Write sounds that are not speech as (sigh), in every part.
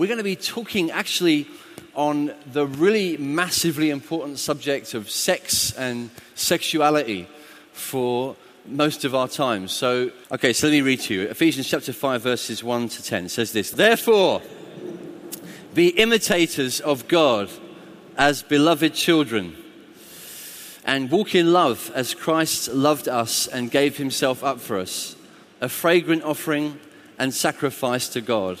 We're going to be talking actually on the really massively important subject of sex and sexuality for most of our time. So, okay, so let me read to you. Ephesians chapter 5, verses 1 to 10 says this Therefore, be imitators of God as beloved children, and walk in love as Christ loved us and gave himself up for us, a fragrant offering and sacrifice to God.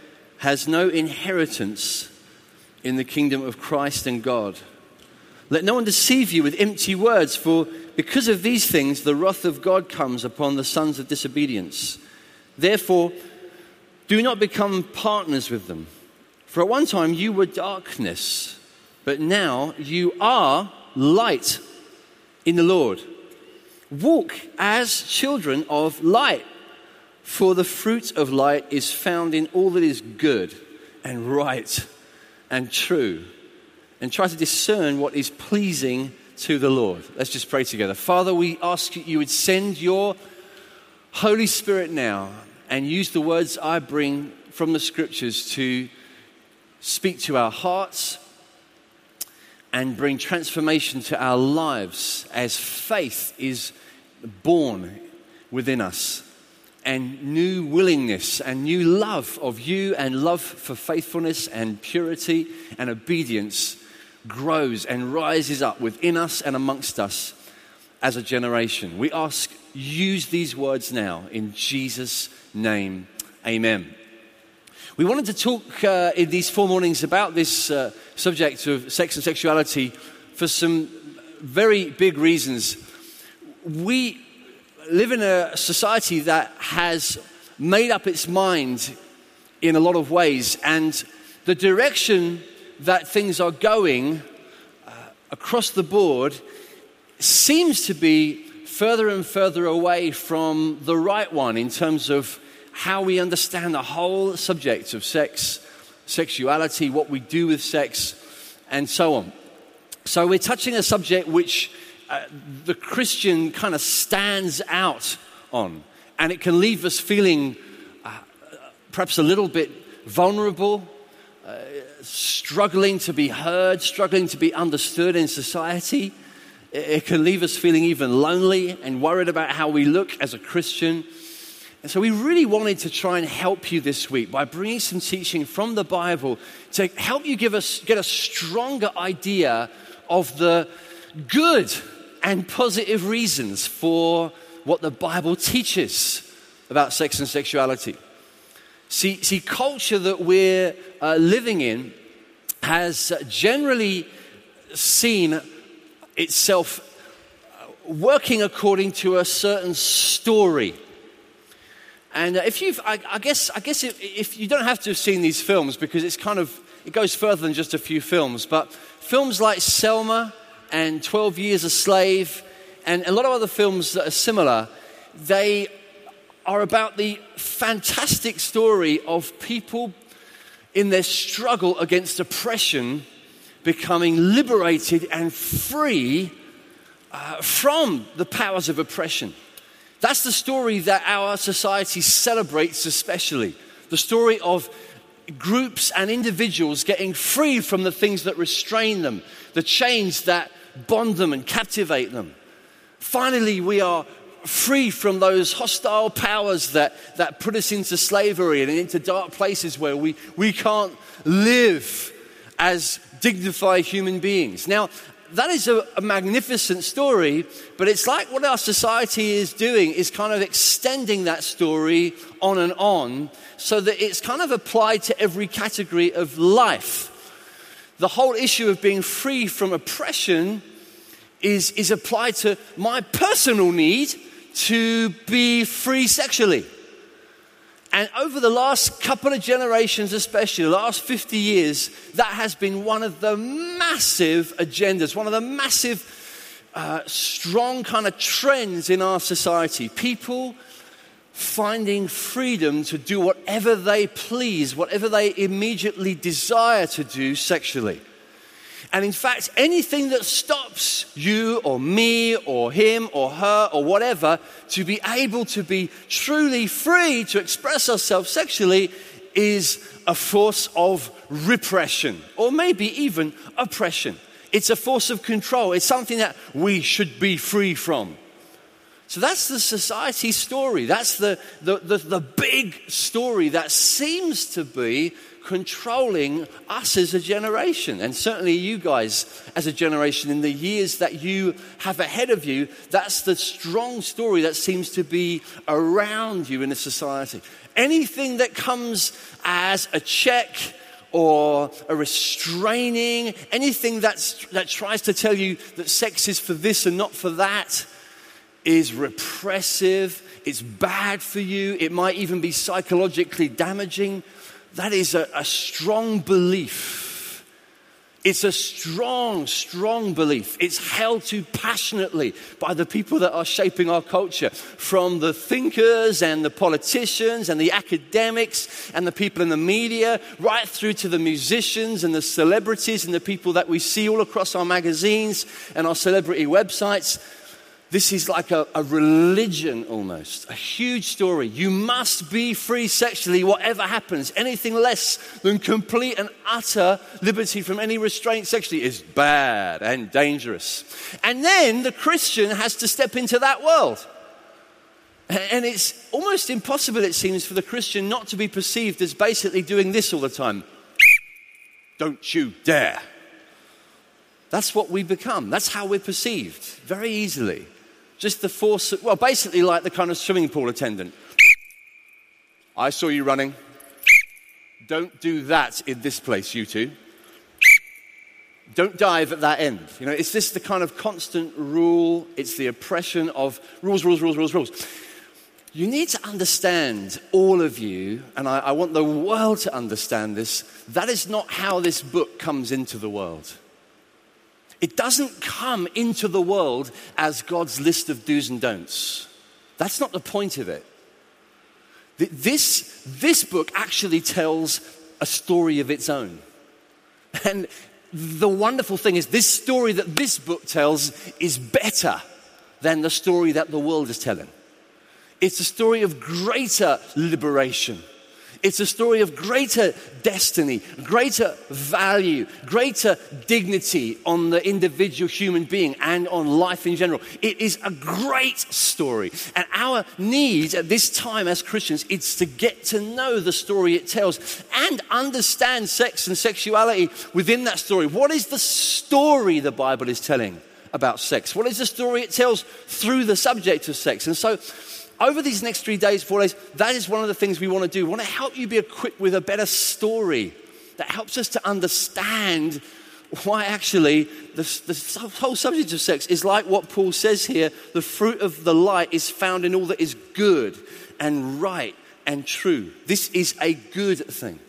has no inheritance in the kingdom of Christ and God. Let no one deceive you with empty words, for because of these things the wrath of God comes upon the sons of disobedience. Therefore, do not become partners with them. For at one time you were darkness, but now you are light in the Lord. Walk as children of light. For the fruit of light is found in all that is good and right and true. And try to discern what is pleasing to the Lord. Let's just pray together. Father, we ask you would send your Holy Spirit now and use the words I bring from the scriptures to speak to our hearts and bring transformation to our lives as faith is born within us and new willingness and new love of you and love for faithfulness and purity and obedience grows and rises up within us and amongst us as a generation. We ask, use these words now in Jesus' name. Amen. We wanted to talk uh, in these four mornings about this uh, subject of sex and sexuality for some very big reasons. We live in a society that has made up its mind in a lot of ways, and the direction that things are going uh, across the board seems to be further and further away from the right one in terms of how we understand the whole subject of sex, sexuality, what we do with sex, and so on. So, we're touching a subject which uh, the Christian kind of stands out on. And it can leave us feeling uh, perhaps a little bit vulnerable, uh, struggling to be heard, struggling to be understood in society. It, it can leave us feeling even lonely and worried about how we look as a Christian. And so we really wanted to try and help you this week by bringing some teaching from the Bible to help you give us, get a stronger idea of the good and positive reasons for what the Bible teaches about sex and sexuality. See, see culture that we're uh, living in has generally seen itself uh, working according to a certain story. And uh, if you've, I, I, guess, I guess if, if, you don't have to have seen these films because it's kind of, it goes further than just a few films, but films like Selma and 12 Years a Slave and a lot of other films that are similar, they are about the fantastic story of people in their struggle against oppression becoming liberated and free uh, from the powers of oppression. That's the story that our society celebrates, especially. The story of groups and individuals getting free from the things that restrain them, the chains that bond them and captivate them. Finally, we are free from those hostile powers that, that put us into slavery and into dark places where we, we can't live as dignified human beings. Now, that is a, a, magnificent story, but it's like what our society is doing is kind of extending that story on and on so that it's kind of applied to every category of life the whole issue of being free from oppression is, is applied to my personal need to be free sexually. And over the last couple of generations, especially the last 50 years, that has been one of the massive agendas, one of the massive, uh, strong kind of trends in our society. People finding freedom to do whatever they please, whatever they immediately desire to do sexually. And in fact, anything that stops you or me or him or her or whatever to be able to be truly free to express ourselves sexually is a force of repression or maybe even oppression. It's a force of control. It's something that we should be free from. So that's the society story. That's the, the, the, the big story that seems to be controlling us as a generation, and certainly you guys as a generation in the years that you have ahead of you. That's the strong story that seems to be around you in a society. Anything that comes as a check or a restraining, anything that's, that tries to tell you that sex is for this and not for that is repressive, it's bad for you, it might even be psychologically damaging that is a, a strong belief. It's a strong, strong belief. It's held to passionately by the people that are shaping our culture, from the thinkers and the politicians and the academics and the people in the media, right through to the musicians and the celebrities and the people that we see all across our magazines and our celebrity websites. This is like a, a, religion almost, a huge story. You must be free sexually, whatever happens. Anything less than complete and utter liberty from any restraint sexually is bad and dangerous. And then the Christian has to step into that world. And it's almost impossible, it seems, for the Christian not to be perceived as basically doing this all the time. Don't you dare. That's what we become. That's how we're perceived very easily. Just the force, well, basically like the kind of swimming pool attendant. I saw you running. Don't do that in this place, you two. Don't dive at that end. You know, it's just the kind of constant rule, it's the oppression of rules, rules, rules, rules, rules. You need to understand, all of you, and I, I want the world to understand this, that is not how this book comes into the world. It doesn't come into the world as God's list of do's and don'ts. That's not the point of it. This, this book actually tells a story of its own. And the wonderful thing is, this story that this book tells is better than the story that the world is telling. It's a story of greater liberation it's a story of greater destiny, greater value, greater dignity on the individual human being and on life in general. It is a great story. And our need at this time as Christians is to get to know the story it tells and understand sex and sexuality within that story. What is the story the Bible is telling about sex? What is the story it tells through the subject of sex? And so, over these next three days, four days, that is one of the things we want to do. We want to help you be equipped with a better story that helps us to understand why actually the, the, whole subject of sex is like what Paul says here the fruit of the light is found in all that is good and right and true. This is a good thing.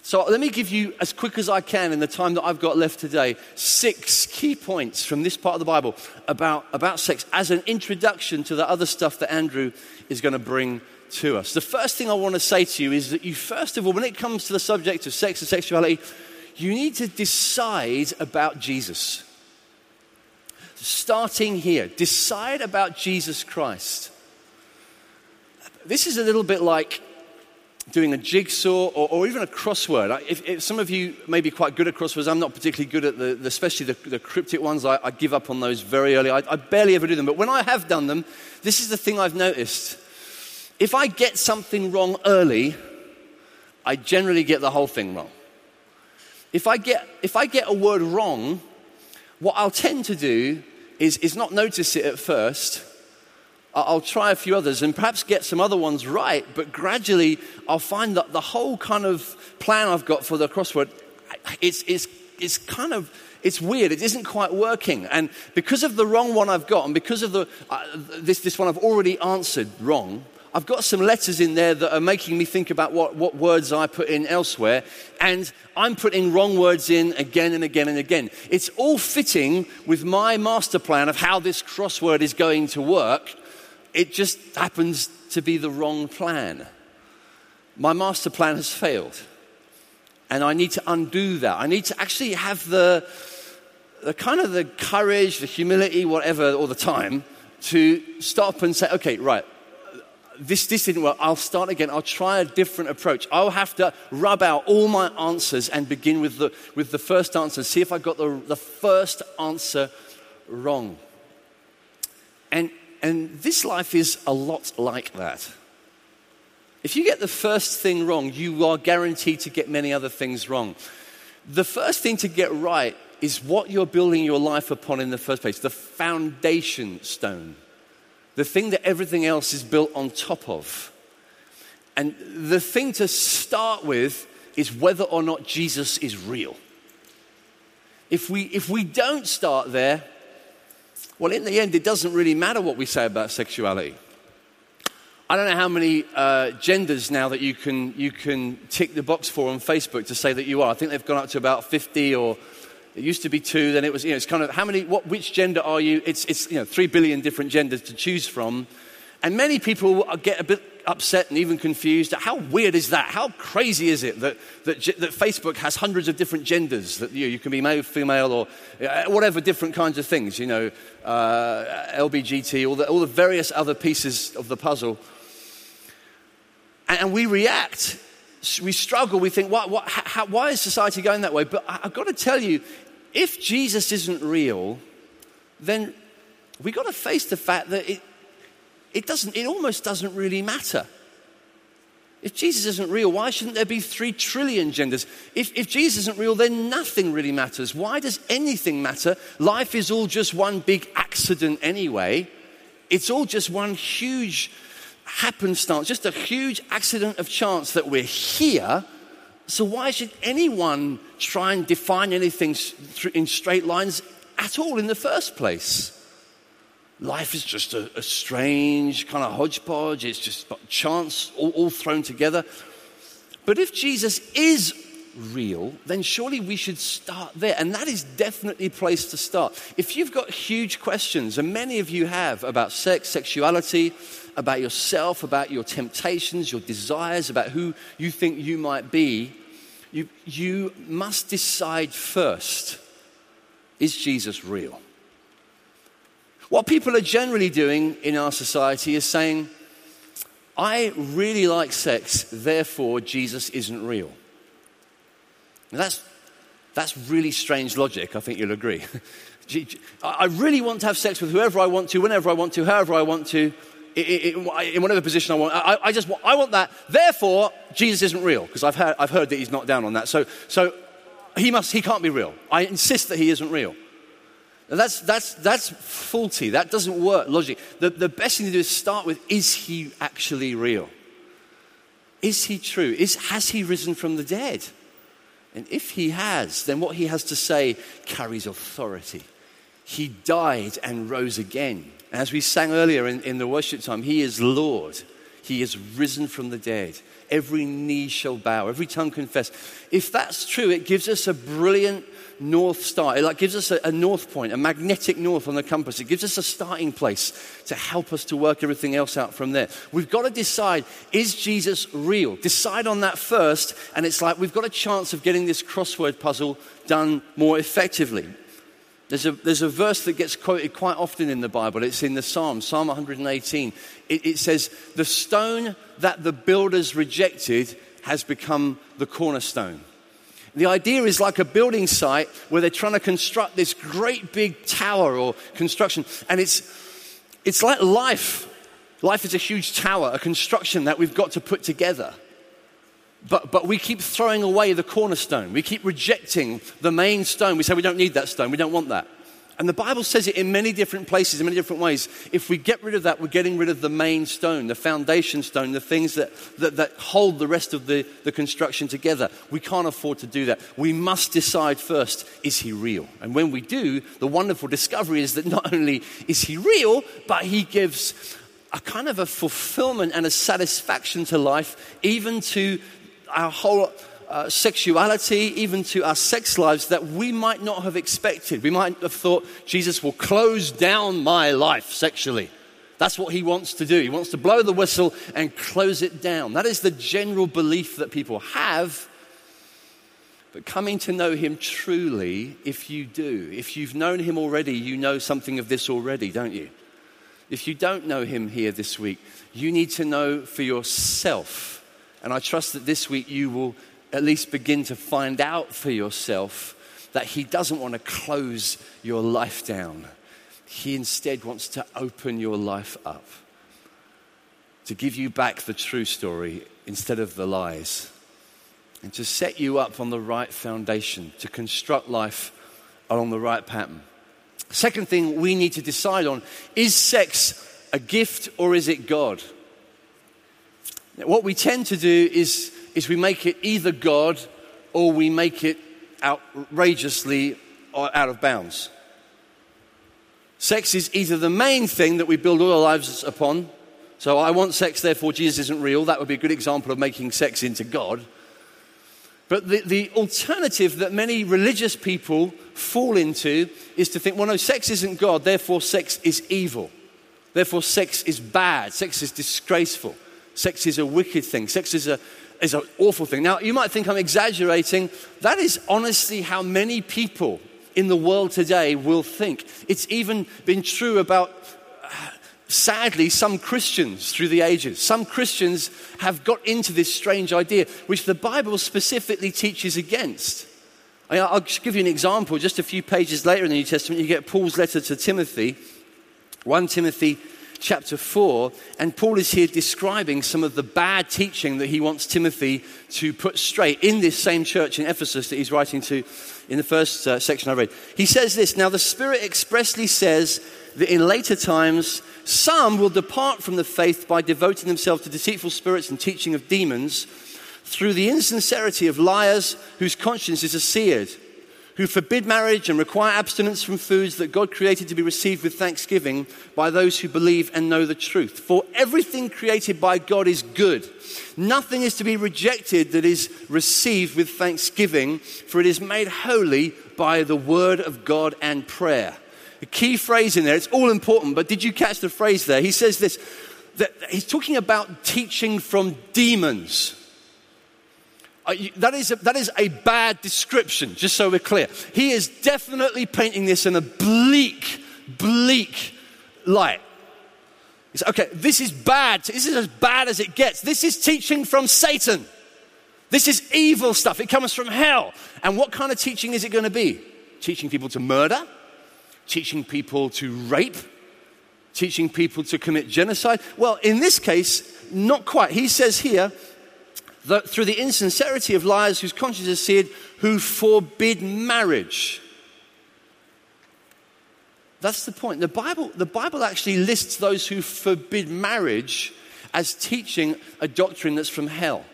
So let me give you, as quick as I can in the time that I've got left today, six key points from this part of the Bible about, about sex as an introduction to the other stuff that Andrew is going to bring to us. The first thing I want to say to you is that you, first of all, when it comes to the subject of sex and sexuality, you need to decide about Jesus. Starting here, decide about Jesus Christ. This is a little bit like doing a jigsaw or, or even a crossword. If, if, some of you may be quite good at crosswords, I'm not particularly good at the, the especially the, the, cryptic ones. I, I, give up on those very early. I, I barely ever do them. But when I have done them, this is the thing I've noticed. If I get something wrong early, I generally get the whole thing wrong. If I get, if I get a word wrong, what I'll tend to do is, is not notice it at first I'll try a few others and perhaps get some other ones right, but gradually I'll find that the whole kind of plan I've got for the crossword, it's, it's, it's kind of, it's weird. It isn't quite working. And because of the wrong one I've got, and because of the, uh, this, this one I've already answered wrong, I've got some letters in there that are making me think about what, what words I put in elsewhere, and I'm putting wrong words in again and again and again. It's all fitting with my master plan of how this crossword is going to work. It just happens to be the wrong plan. My master plan has failed. And I need to undo that. I need to actually have the, the kind of the courage, the humility, whatever, all the time to stop and say, okay, right, this, this didn't work. I'll start again. I'll try a different approach. I'll have to rub out all my answers and begin with the, with the first answer. See if I got the, the first answer wrong. And, and this life is a lot like that. If you get the first thing wrong, you are guaranteed to get many other things wrong. The first thing to get right is what you're building your life upon in the first place, the foundation stone the thing that everything else is built on top of. And the thing to start with is whether or not Jesus is real. If we, if we don't start there, well, in the end, it doesn't really matter what we say about sexuality. I don't know how many uh, genders now that you can, you can tick the box for on Facebook to say that you are. I think they've gone up to about 50 or it used to be two, then it was, you know, it's kind of how many, what, which gender are you? It's, it's, you know, three billion different genders to choose from. And many people get a bit upset and even confused. How weird is that? How crazy is it that, that, that Facebook has hundreds of different genders that you, know, you can be male, female, or uh, whatever different kinds of things, you know, uh, LBGT, all the, all the various other pieces of the puzzle. And, and we react we struggle. We think, why, why, how, why is society going that way? But I, have got to tell you, if Jesus isn't real, then we've got to face the fact that it, it, doesn't, it almost doesn't really matter. If Jesus isn't real, why shouldn't there be three trillion genders? If, if Jesus isn't real, then nothing really matters. Why does anything matter? Life is all just one big accident anyway. It's all just one huge happenstance, just a huge accident of chance that we're here. So, why should anyone try and define anything in straight lines at all in the first place? Life is just a, a strange kind of hodgepodge, it's just chance all, all thrown together. But if Jesus is real, then surely we should start there. And that is definitely a place to start. If you've got huge questions, and many of you have about sex, sexuality, about yourself, about your temptations, your desires, about who you think you might be, you, you must decide first is Jesus real? What people are generally doing in our society is saying, I really like sex, therefore Jesus isn't real. Now that's, that's really strange logic, I think you'll agree. (laughs) I really want to have sex with whoever I want to, whenever I want to, however I want to, in whatever position I want. I, just want, I want that. Therefore, Jesus isn't real because I've heard, I've heard that he's not down on that. So, so he must, he can't be real. I insist that he isn't real. That's, that's, that's faulty. That doesn't work logic. The, the best thing to do is start with is he actually real? Is he true? Is, has he risen from the dead? And if he has, then what he has to say carries authority. He died and rose again. As we sang earlier in, in the worship time, He is Lord. He is risen from the dead. Every knee shall bow, every tongue confess. If that's true, it gives us a brilliant north star. It like gives us a, a, north point, a magnetic north on the compass. It gives us a starting place to help us to work everything else out from there. We've got to decide is Jesus real? Decide on that first, and it's like we've got a chance of getting this crossword puzzle done more effectively. There's a, there's a verse that gets quoted quite often in the Bible. It's in the Psalm, Psalm 118. It, it says, The stone that the builders rejected has become the cornerstone. The idea is like a building site where they're trying to construct this great big tower or construction, and it's, it's like life. Life is a huge tower, a construction that we've got to put together. But, but we keep throwing away the cornerstone. We keep rejecting the main stone. We say we don't need that stone. We don't want that. And the Bible says it in many different places, in many different ways. If we get rid of that, we're getting rid of the main stone, the foundation stone, the things that, that, that hold the rest of the, the construction together. We can't afford to do that. We must decide first is he real? And when we do, the wonderful discovery is that not only is he real, but he gives a kind of a fulfillment and a satisfaction to life, even to our whole uh, sexuality, even to our sex lives that we might not have expected. We might have thought Jesus will close down my life sexually. That's what he wants to do. He wants to blow the whistle and close it down. That is the general belief that people have. But coming to know him truly, if you do, if you've known him already, you know something of this already, don't you? If you don't know him here this week, you need to know for yourself. And I trust that this week you will at least begin to find out for yourself that he doesn't want to close your life down he instead wants to open your life up, to give you back the true story instead of the lies, and to set you up on the right foundation, to construct life along the right pattern. Second thing we need to decide on is sex a gift or is it God? What we tend to do is, is we make it either God or we make it outrageously out of bounds. Sex is either the main thing that we build all our lives upon. So I want sex, therefore Jesus isn't real. That would be a good example of making sex into God. But the, the alternative that many religious people fall into is to think, well, no, sex isn't God, therefore sex is evil. Therefore, sex is bad. Sex is disgraceful. Sex is a wicked thing. Sex is, a, is an awful thing. Now, you might think I'm exaggerating. That is honestly how many people in the world today will think. It's even been true about, uh, sadly, some Christians through the ages. Some Christians have got into this strange idea, which the Bible specifically teaches against. I'll give you an example. Just a few pages later in the New Testament, you get Paul's letter to Timothy, 1 Timothy chapter 4, and Paul is here describing some of the bad teaching that he wants Timothy to put straight in this same church in Ephesus that he's writing to in the first uh, section I read. He says this Now the Spirit expressly says that in later times, some will depart from the faith by devoting themselves to deceitful spirits and teaching of demons through the insincerity of liars whose conscience is seared, who forbid marriage and require abstinence from foods that God created to be received with thanksgiving by those who believe and know the truth. For everything created by God is good. Nothing is to be rejected that is received with thanksgiving, for it is made holy by the word of God and prayer. A key phrase in there, it's all important, but did you catch the phrase there? He says this that he's talking about teaching from demons. Uh, that, is a, that is a bad description, just so we're clear. He is definitely painting this in a bleak, bleak light. He okay, this is bad. This is as bad as it gets. This is teaching from Satan. This is evil stuff. It comes from hell. And what kind of teaching is it going to be? Teaching people to murder? Teaching people to rape? Teaching people to commit genocide? Well, in this case, not quite. He says here, through the insincerity of liars whose conscience is seared, who forbid marriage. That's the point. The Bible, the Bible actually lists those who forbid marriage as teaching a doctrine that's from hell.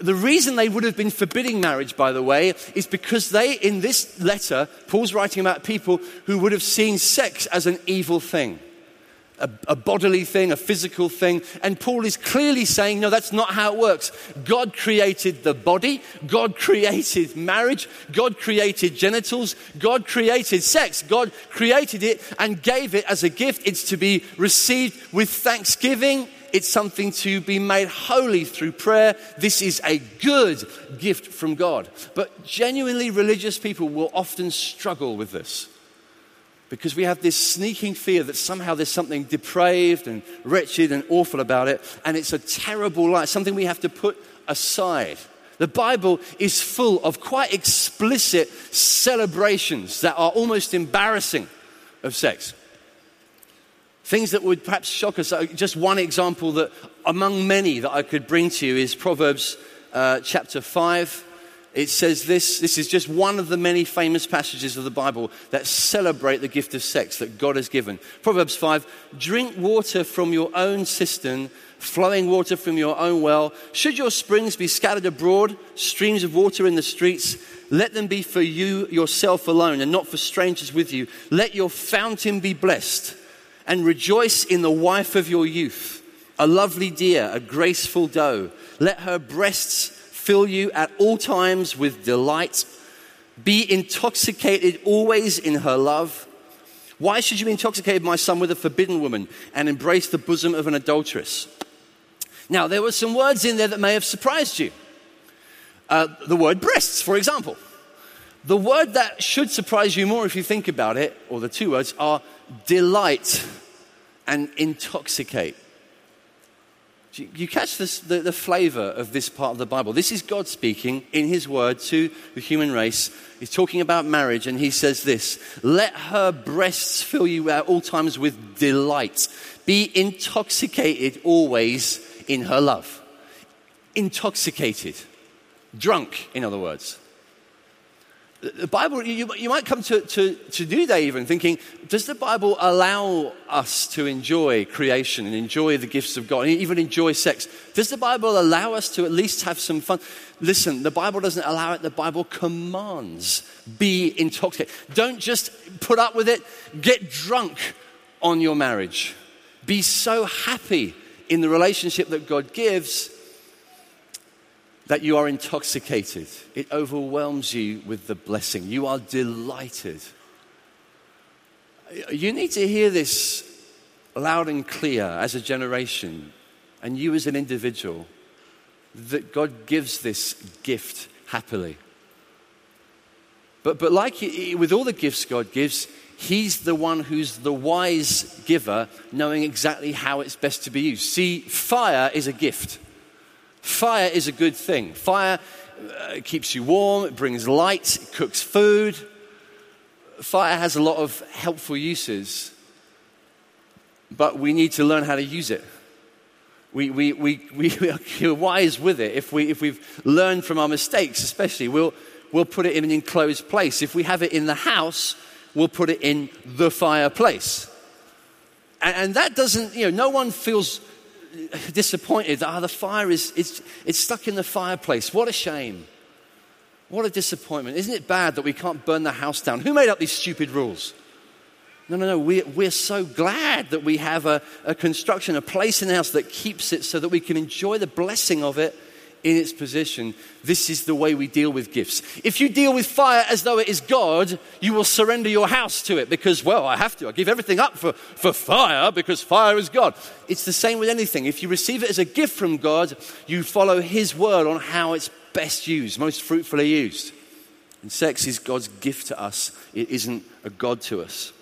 The reason they would have been forbidding marriage, by the way, is because they, in this letter, Paul's writing about people who would have seen sex as an evil thing a, a, bodily thing, a physical thing. And Paul is clearly saying, no, that's not how it works. God created the body, God (laughs) created marriage, God created genitals, God created sex, God created it and gave it as a gift. It's to be received with thanksgiving. It's something to be made holy through prayer. This is a good gift from God. But genuinely religious people will often struggle with this because we have this sneaking fear that somehow there's something depraved and wretched and awful about it, and it's a terrible lie, something we have to put aside. The Bible is full of quite explicit celebrations that are almost embarrassing of sex. Things that would perhaps shock us. Just one example that, among many that I could bring to you, is Proverbs uh, chapter 5 it says this this is just one of the many famous passages of the Bible that celebrate the gift of sex that God has given. Proverbs 5 Drink water from your own cistern, flowing water from your own well. Should your springs be scattered abroad, streams of water in the streets, let them be for you yourself alone and not for strangers with you. Let your fountain be blessed and rejoice in the wife of your youth, a lovely deer, a graceful doe. Let her breasts fill you at all times with delight. Be intoxicated always in her love. Why should you be intoxicated, my son, with a forbidden woman and embrace the bosom of an adulteress? Now, there were some words in there that may have surprised you. Uh, the word breasts, for example. The word that should surprise you more if you think about it, or the two words, are delight and intoxicate. You catch this, the, the flavor of this part of the Bible? This is God speaking in His word to the human race. He's talking about marriage, and He says this Let her breasts fill you at all times with delight. Be intoxicated always in her love. Intoxicated. Drunk, in other words. The Bible, you, you might come to, to, to do that even thinking, does the Bible allow us to enjoy creation and enjoy the gifts of God, and even enjoy sex? Does the Bible allow us to at least have some fun? Listen, the Bible doesn't allow it, the Bible commands be intoxicated. Don't just put up with it, get drunk on your marriage. Be so happy in the relationship that God gives that you are intoxicated. It overwhelms you with the blessing. You are delighted. You need to hear this loud and clear as a generation, and you as an individual, that God gives this gift happily. But, but like with all the gifts God gives, He's the one who's the wise giver, knowing exactly how it's best to be used. See, fire is a gift. Fire is a good thing. Fire uh, keeps you warm, it brings light, it cooks food. Fire has a lot of helpful uses, but we need to learn how to use it. We, we, we, we, (laughs) are wise with it. If, we, if we've learned from our mistakes, especially, we'll, we'll put it in an enclosed place. If we have it in the house, we'll put it in the fireplace. And, and that doesn't, you know, no one feels disappointed. Ah, the fire is it's, it's stuck in the fireplace. What a shame. What a disappointment. Isn't it bad that we can't burn the house down? Who made up these stupid rules? No, no, no. We're, we're so glad that we have a, a construction, a place in the house that keeps it so that we can enjoy the blessing of it in its position. This is the way we deal with gifts. If you deal with fire as though it is God, you will surrender your house to it because, well, I have to. I give everything up for, for fire because fire is God. It's the same with anything. If you receive it as a gift from God, you follow His word on how it's best used, most fruitfully used. And sex is God's gift to us, it isn't a God to us.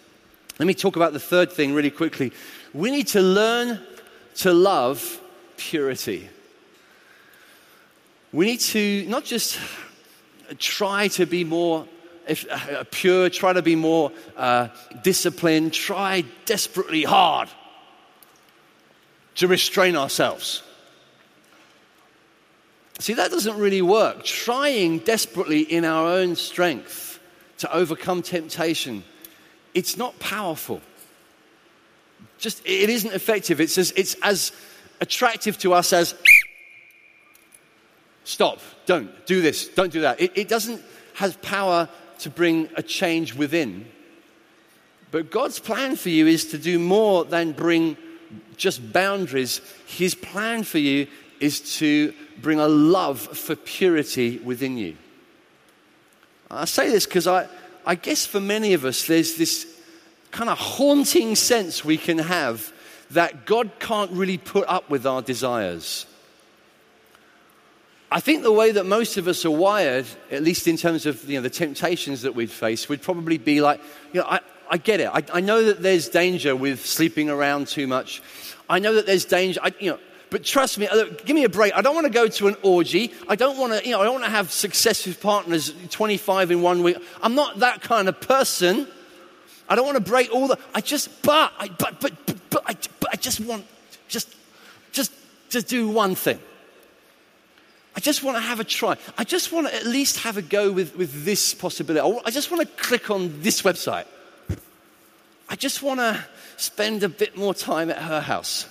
Let me talk about the third thing really quickly. We need to learn to love purity. We need to not just try to be more uh, pure, try to be more uh, disciplined, try desperately hard to restrain ourselves. See, that doesn't really work. Trying desperately in our own strength to overcome temptation, it's not powerful. Just, it isn't effective. It's as, it's as attractive to us as Stop. Don't do this. Don't do that. It, it doesn't have power to bring a change within. But God's plan for you is to do more than bring just boundaries. His plan for you is to bring a love for purity within you. I say this because I, I guess for many of us, there's this kind of haunting sense we can have that God can't really put up with our desires. I think the way that most of us are wired, at least in terms of you know, the temptations that we'd face, would probably be like, you know, I, I get it. I, I, know that there's danger with sleeping around too much. I know that there's danger, I, you know, but trust me, give me a break. I don't want to go to an orgy. I don't want to, you know, I don't want to have successive partners, 25 in one week. I'm not that kind of person. I don't want to break all the, I just, but, I, but, but, but, but, I, but I just want, just, just, just do one thing. I just want to have a try. I just want to at least have a go with, with this possibility. I just want to click on this website. I just want to spend a bit more time at her house.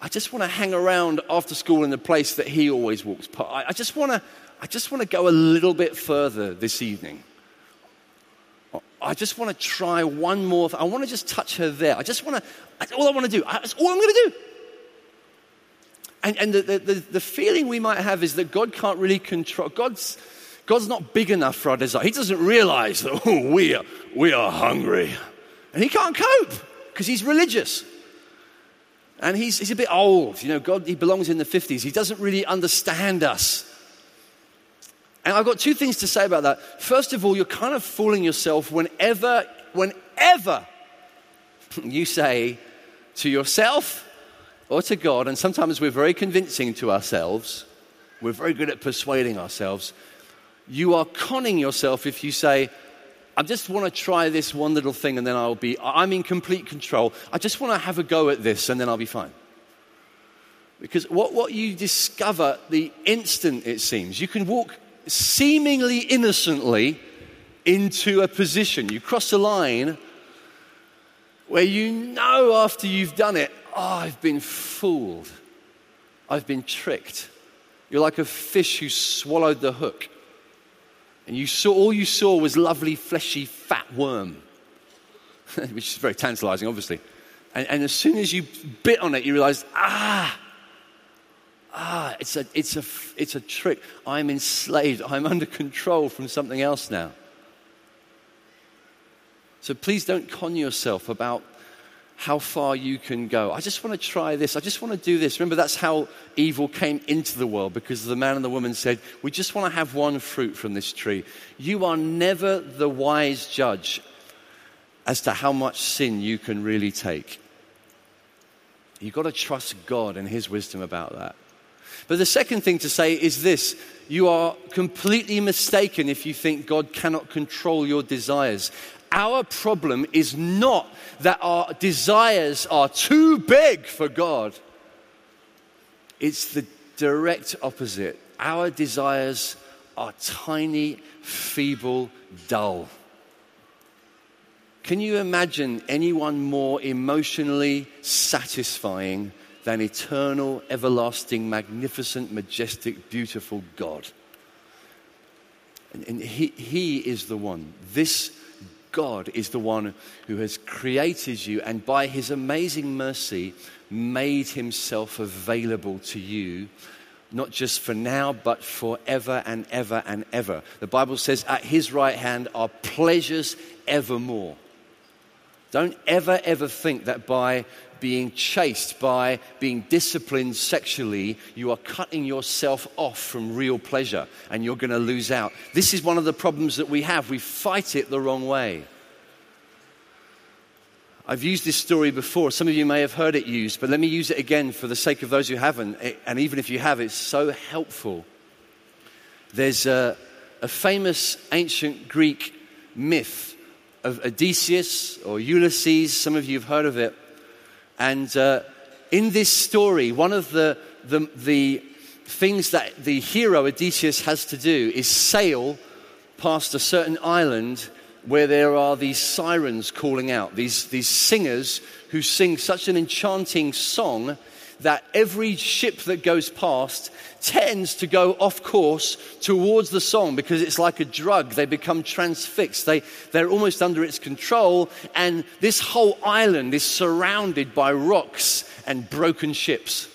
I just want to hang around after school in the place that he always walks past. I, I just want to, I just want to go a little bit further this evening. I just want to try one more. Th- I want to just touch her there. I just want to, that's all I want to do. That's all I'm going to do. And, and the, the, the feeling we might have is that God can't really control, God's, God's not big enough for our desire. He doesn't realize that oh, we, are, we are hungry. And he can't cope because he's religious. And he's, he's a bit old. You know, God, he belongs in the 50s. He doesn't really understand us. And I've got two things to say about that. First of all, you're kind of fooling yourself whenever, whenever (laughs) you say to yourself or to God, and sometimes we're very convincing to ourselves, we're very good at persuading ourselves. You are conning yourself if you say, I just want to try this one little thing and then I'll be, I'm in complete control. I just want to have a go at this and then I'll be fine. Because what, what you discover the instant it seems, you can walk seemingly innocently into a position. You cross a line where you know after you've done it, oh, I've been fooled. I've been tricked. You're like a fish who swallowed the hook. And you saw, all you saw was lovely, fleshy, fat worm, (laughs) which is very tantalizing, obviously. And, and as soon as you bit on it, you realize, ah, ah, it's a, it's, a, it's a trick. I'm enslaved. I'm under control from something else now. So please don't con yourself about how far you can go. I just want to try this. I just want to do this. Remember, that's how evil came into the world because the man and the woman said, We just want to have one fruit from this tree. You are never the wise judge as to how much sin you can really take. You've got to trust God and His wisdom about that. But the second thing to say is this you are completely mistaken if you think God cannot control your desires. Our problem is not that our desires are too big for God, it's the direct opposite. Our desires are tiny, feeble, dull. Can you imagine anyone more emotionally satisfying than eternal, everlasting, magnificent, majestic, beautiful God? And, and he, he is the one. This God is the one who has created you and by his amazing mercy made himself available to you, not just for now, but forever and ever and ever. The Bible says, at his right hand are pleasures evermore. Don't ever, ever think that by being chaste, by being disciplined sexually, you are cutting yourself off from real pleasure and you're going to lose out. This is one of the problems that we have. We fight it the wrong way. I've used this story before. Some of you may have heard it used, but let me use it again for the sake of those who haven't. Eh, and even if you have, it's so helpful. There's a, a famous ancient Greek myth of Odysseus or Ulysses. Some of you have heard of it. And uh, in this story, one of the, the, the things that the hero Odysseus has to do is sail past a certain island where there are these sirens calling out, these, these singers who sing such an enchanting song that every ship that goes past tends to go off course towards the song because it's like a drug. They become transfixed. They, they're almost under its control. And this whole island is surrounded by rocks and broken ships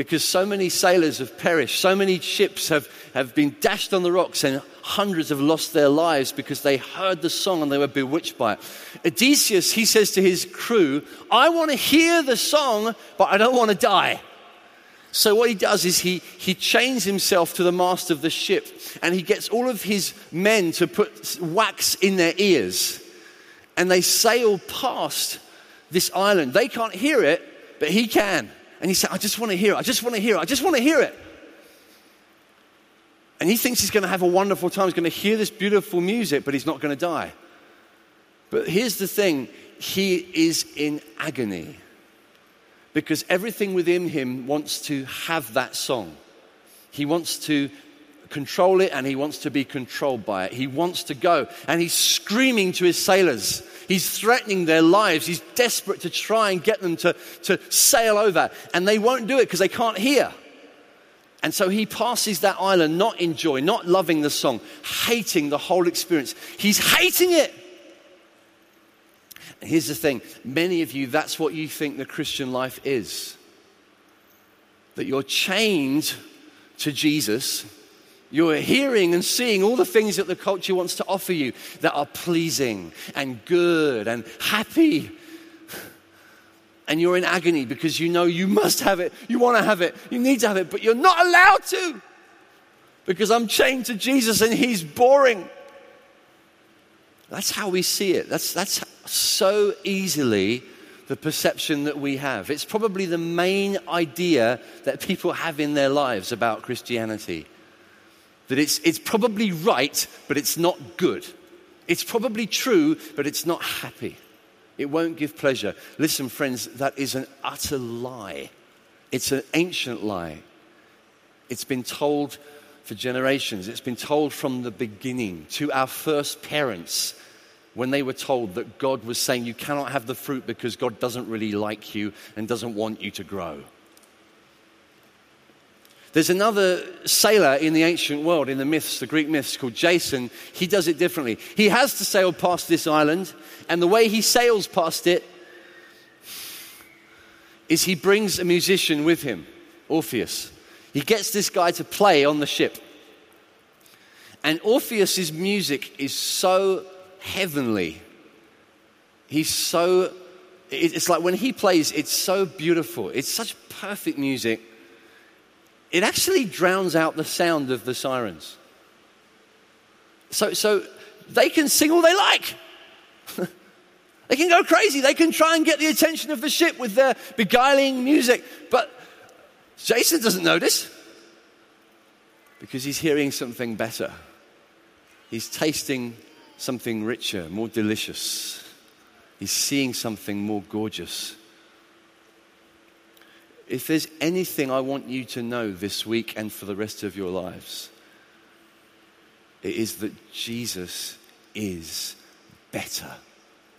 because so many sailors have perished, so many ships have, have been dashed on the rocks, and hundreds have lost their lives because they heard the song and they were bewitched by it. Odysseus, he says to his crew, I want to hear the song, but I don't want to die. So what he does is he, he chains himself to the mast of the ship and he gets all of his men to put wax in their ears and they sail past this island. They can't hear it, but he can. And he said, I just want to hear it. I just want to hear it. I just want to hear it. And he thinks he's going to have a wonderful time. He's going to hear this beautiful music, but he's not going to die. But here's the thing he is in agony because everything within him wants to have that song. He wants to control it and he wants to be controlled by it. He wants to go. And he's screaming to his sailors. He's threatening their lives. He's desperate to try and get them to, to sail over. And they won't do it because they can't hear. And so he passes that island not in joy, not loving the song, hating the whole experience. He's hating it. Here's the thing many of you, that's what you think the Christian life is. That you're chained to Jesus. You're hearing and seeing all the things that the culture wants to offer you that are pleasing and good and happy. And you're in agony because you know you must have it, you want to have it, you need to have it, but you're not allowed to because I'm chained to Jesus and He's boring. That's how we see it. That's, that's so easily the perception that we have. It's probably the main idea that people have in their lives about Christianity. That it's, it's probably right, but it's not good. It's probably true, but it's not happy. It won't give pleasure. Listen, friends, that is an utter lie. It's an ancient lie. It's been told for generations. It's been told from the beginning to our first parents when they were told that God was saying you cannot have the fruit because God doesn't really like you and doesn't want you to grow. There's another sailor in the ancient world, in the myths, the Greek myths, called Jason. He does it differently. He has to sail past this island, and the way he sails past it is he brings a musician with him, Orpheus. He gets this guy to play on the ship. And Orpheus's music is so heavenly. He's so, it's like when he plays, it's so beautiful. It's such perfect music. It actually drowns out the sound of the sirens. So, so they can sing all they like. (laughs) they can go crazy. They can try and get the attention of the ship with their beguiling music. But Jason doesn't notice because he's hearing something better. He's tasting something richer, more delicious. He's seeing something more gorgeous. If there's anything I want you to know this week and for the rest of your lives, it is that Jesus is better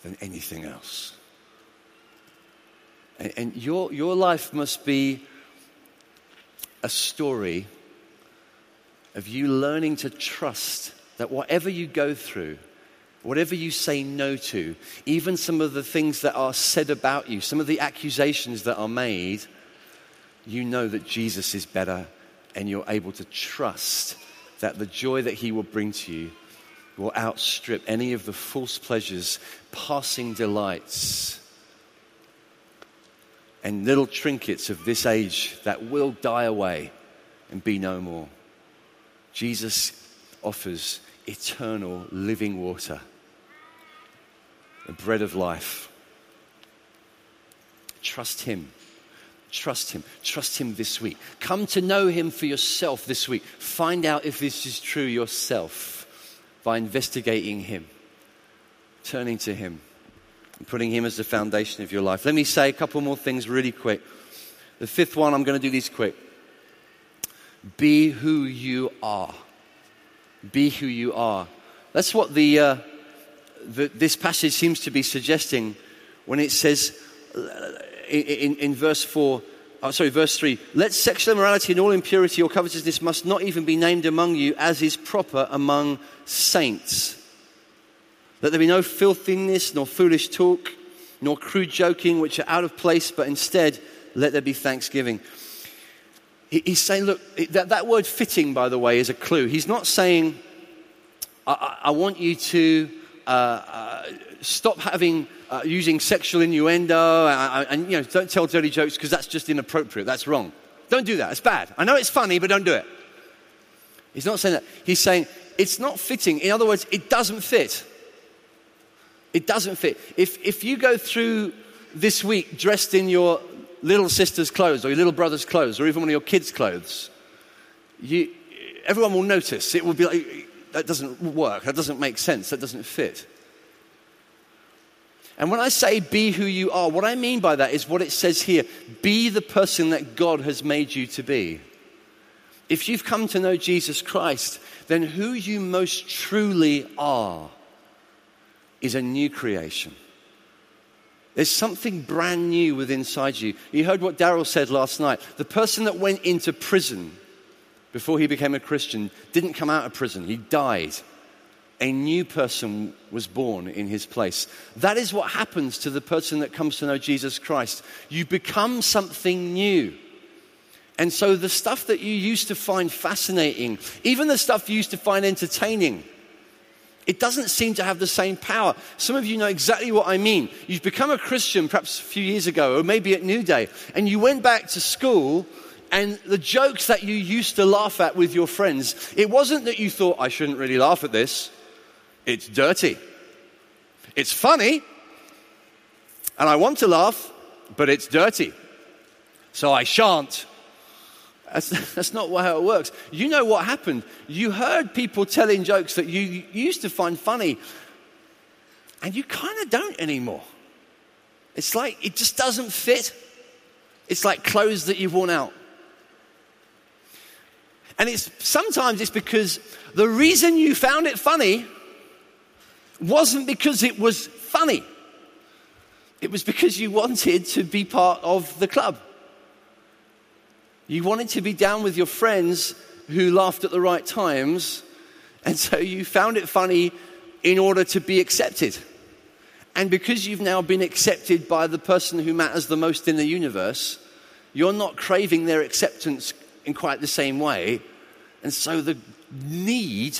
than anything else. And, and your, your life must be a story of you learning to trust that whatever you go through, Whatever you say no to, even some of the things that are said about you, some of the accusations that are made, you know that Jesus is better and you're able to trust that the joy that he will bring to you will outstrip any of the false pleasures, passing delights, and little trinkets of this age that will die away and be no more. Jesus offers eternal living water the bread of life. Trust Him. Trust Him. Trust Him this week. Come to know Him for yourself this week. Find out if this is true yourself by investigating Him, turning to Him, and putting Him as the foundation of your life. Let me say a couple more things really quick. The fifth one, I'm going to do these quick. Be who you are. Be who you are. That's what the. Uh, that this passage seems to be suggesting when it says in, in, verse 4, oh, sorry, verse 3, let sexual immorality and all impurity or covetousness must not even be named among you as is proper among saints. Let there be no filthiness, nor foolish talk, nor crude joking, which are out of place, but instead let there be thanksgiving. he's saying, look, that, that word fitting, by the way, is a clue. He's not saying, I, I want you to uh, uh, stop having uh, using sexual innuendo and, and, you know don't tell dirty jokes because that's just inappropriate. That's wrong. Don't do that. It's bad. I know it's funny but don't do it. He's not saying that. He's saying it's not fitting. In other words it doesn't fit. It doesn't fit. If, if you go through this week dressed in your little sister's clothes or your little brother's clothes or even one of your kids clothes you, everyone will notice. It will be like that doesn't work. That doesn't make sense. That doesn't fit. And when I say be who you are, what I mean by that is what it says here be the person that God has made you to be. If you've come to know Jesus Christ, then who you most truly are is a new creation. There's something brand new within inside you. You heard what Daryl said last night. The person that went into prison before he became a Christian, didn't come out of prison. He died. A new person was born in his place. That is what happens to the person that comes to know Jesus Christ. You become something new. And so the stuff that you used to find fascinating, even the stuff you used to find entertaining, it doesn't seem to have the same power. Some of you know exactly what I mean. You've become a Christian perhaps a few years ago, or maybe at New Day, and you went back to school, and the jokes that you used to laugh at with your friends, it wasn't that you thought, I shouldn't really laugh at this. It's dirty. It's funny, and I want to laugh, but it's dirty. So I shan't. That's, (laughs) that's not how it works. You know what happened. You heard people telling jokes that you used to find funny, and you kind of don't anymore. It's like it just doesn't fit. It's like clothes that you've worn out. And it's sometimes it's because the reason you found it funny wasn't because it was funny. It was because you wanted to be part of the club. You wanted to be down with your friends who laughed at the right times, and so you found it funny in order to be accepted. And because you've now been accepted by the person who matters the most in the universe, you're not craving their acceptance in quite the same way. And so the need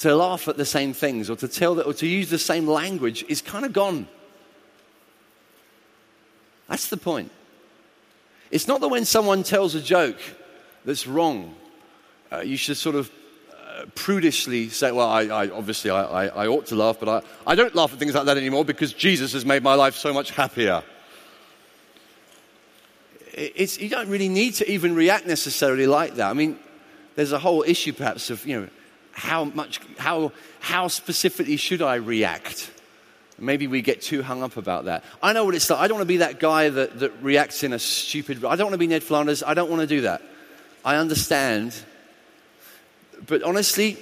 to laugh at the same things or to tell that, or to use the same language is kind of gone. That's the point. It's not that when someone tells a joke that's wrong, uh, you should sort of uh, prudishly say, Well, I, I obviously I, I, I, ought to laugh, but I, don't laugh at things like that anymore because Jesus has made my life so much happier. It's, you don't really need to even react necessarily like that. I mean, there's a whole issue perhaps of, you know, how much, how, how specifically should I react? Maybe we get too hung up about that. I know what it's like. I don't want to be that guy that, that reacts in a stupid I don't want to be Ned Flanders. I don't want to do that. I understand. But honestly,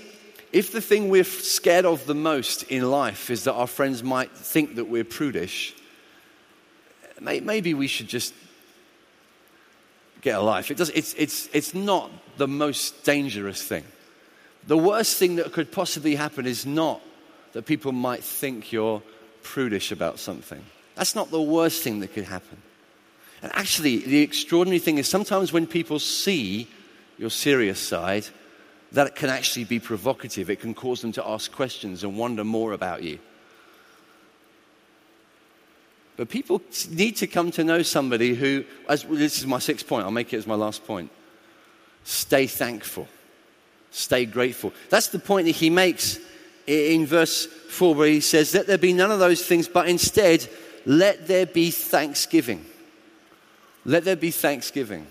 if the thing we're scared of the most in life is that our friends might think that we're prudish, maybe we should just get a life. It does, it's, it's, it's not the most dangerous thing. The worst thing that could possibly happen is not that people might think you're prudish about something. That's not the worst thing that could happen. And actually, the extraordinary thing is sometimes when people see your serious side, that can actually be provocative. It can cause them to ask questions and wonder more about you. But people need to come to know somebody who, as, this is my sixth point, I'll make it as my last point. Stay thankful, stay grateful. That's the point that he makes in verse 4 where he says, Let there be none of those things, but instead, let there be thanksgiving. Let there be thanksgiving.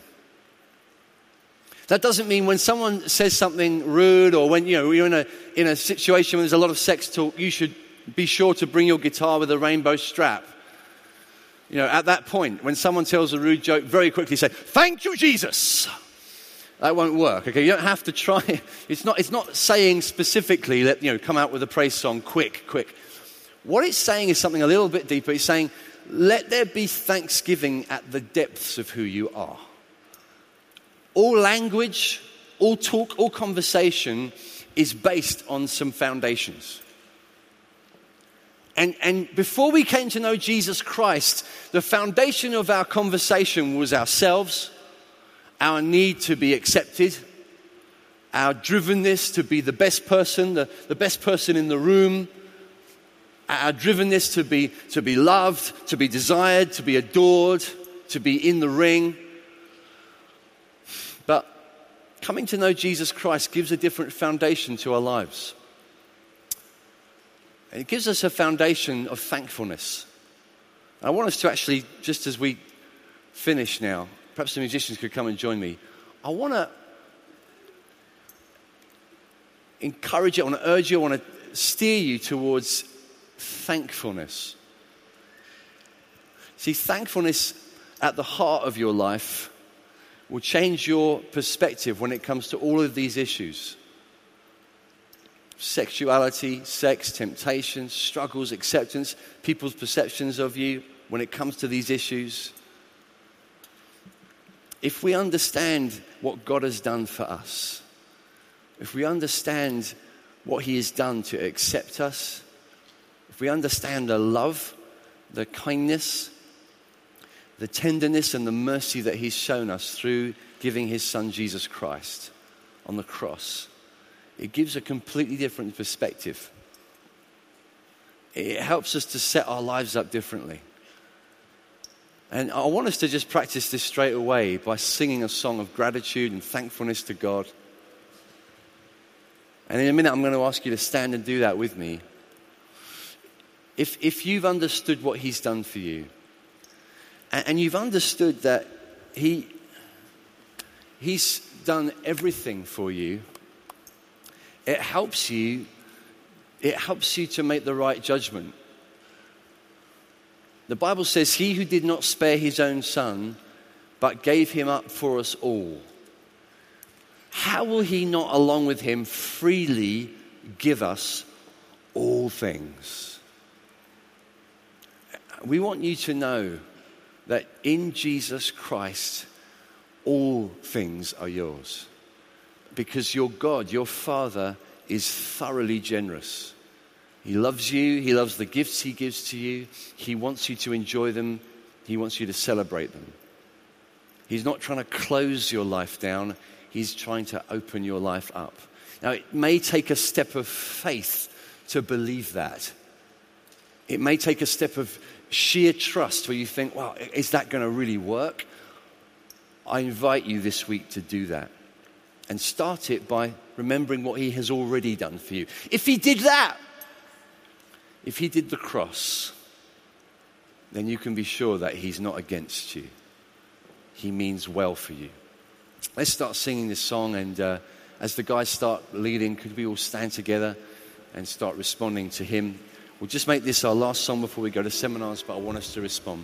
That doesn't mean when someone says something rude or when you know, you're in a, in a situation where there's a lot of sex talk, you should be sure to bring your guitar with a rainbow strap. You know, at that point, when someone tells a rude joke, very quickly say, Thank you, Jesus. That won't work. Okay, you don't have to try. (laughs) It's not, it's not saying specifically, let, you know, come out with a praise song quick, quick. What it's saying is something a little bit deeper. It's saying, let there be thanksgiving at the depths of who you are. All language, all talk, all conversation is based on some foundations. And, and before we came to know Jesus Christ, the foundation of our conversation was ourselves our need to be accepted, our drivenness to be the best person, the, the best person in the room, our drivenness to be, to be loved, to be desired, to be adored, to be in the ring. But coming to know Jesus Christ gives a different foundation to our lives. It gives us a foundation of thankfulness. I want us to actually, just as we finish now, Perhaps the musicians could come and join me. I want to encourage you, I want to urge you, I want to steer you towards thankfulness. See, thankfulness at the heart of your life will change your perspective when it comes to all of these issues sexuality, sex, temptations, struggles, acceptance, people's perceptions of you when it comes to these issues if we understand what God has done for us, if we understand what He has done to accept us, if we understand the love, the kindness, the tenderness, and the mercy that He's shown us through giving His Son Jesus Christ on the cross, it gives a completely different perspective. It helps us to set our lives up differently. And I want us to just practice this straight away by singing a song of gratitude and thankfulness to God. And in a minute, I'm going to ask you to stand and do that with me. If, if you've understood what He's done for you, and, and you've understood that he, He's done everything for you, it helps you, it helps you to make the right judgment. The Bible says, He who did not spare his own son, but gave him up for us all, how will he not, along with him, freely give us all things? We want you to know that in Jesus Christ, all things are yours. Because your God, your Father, is thoroughly generous. He loves you. He loves the gifts He gives to you. He wants you to enjoy them. He wants you to celebrate them. He's not trying to close your life down, He's trying to open your life up. Now, it may take a step of faith to believe that. It may take a step of sheer trust where you think, well, is that going to really work? I invite you this week to do that. And start it by remembering what He has already done for you. If He did that, if he did the cross, then you can be sure that he's not against you. He means well for you. Let's start singing this song, and uh, as the guys start leading, could we all stand together and start responding to him? We'll just make this our last song before we go to seminars, but I want us to respond.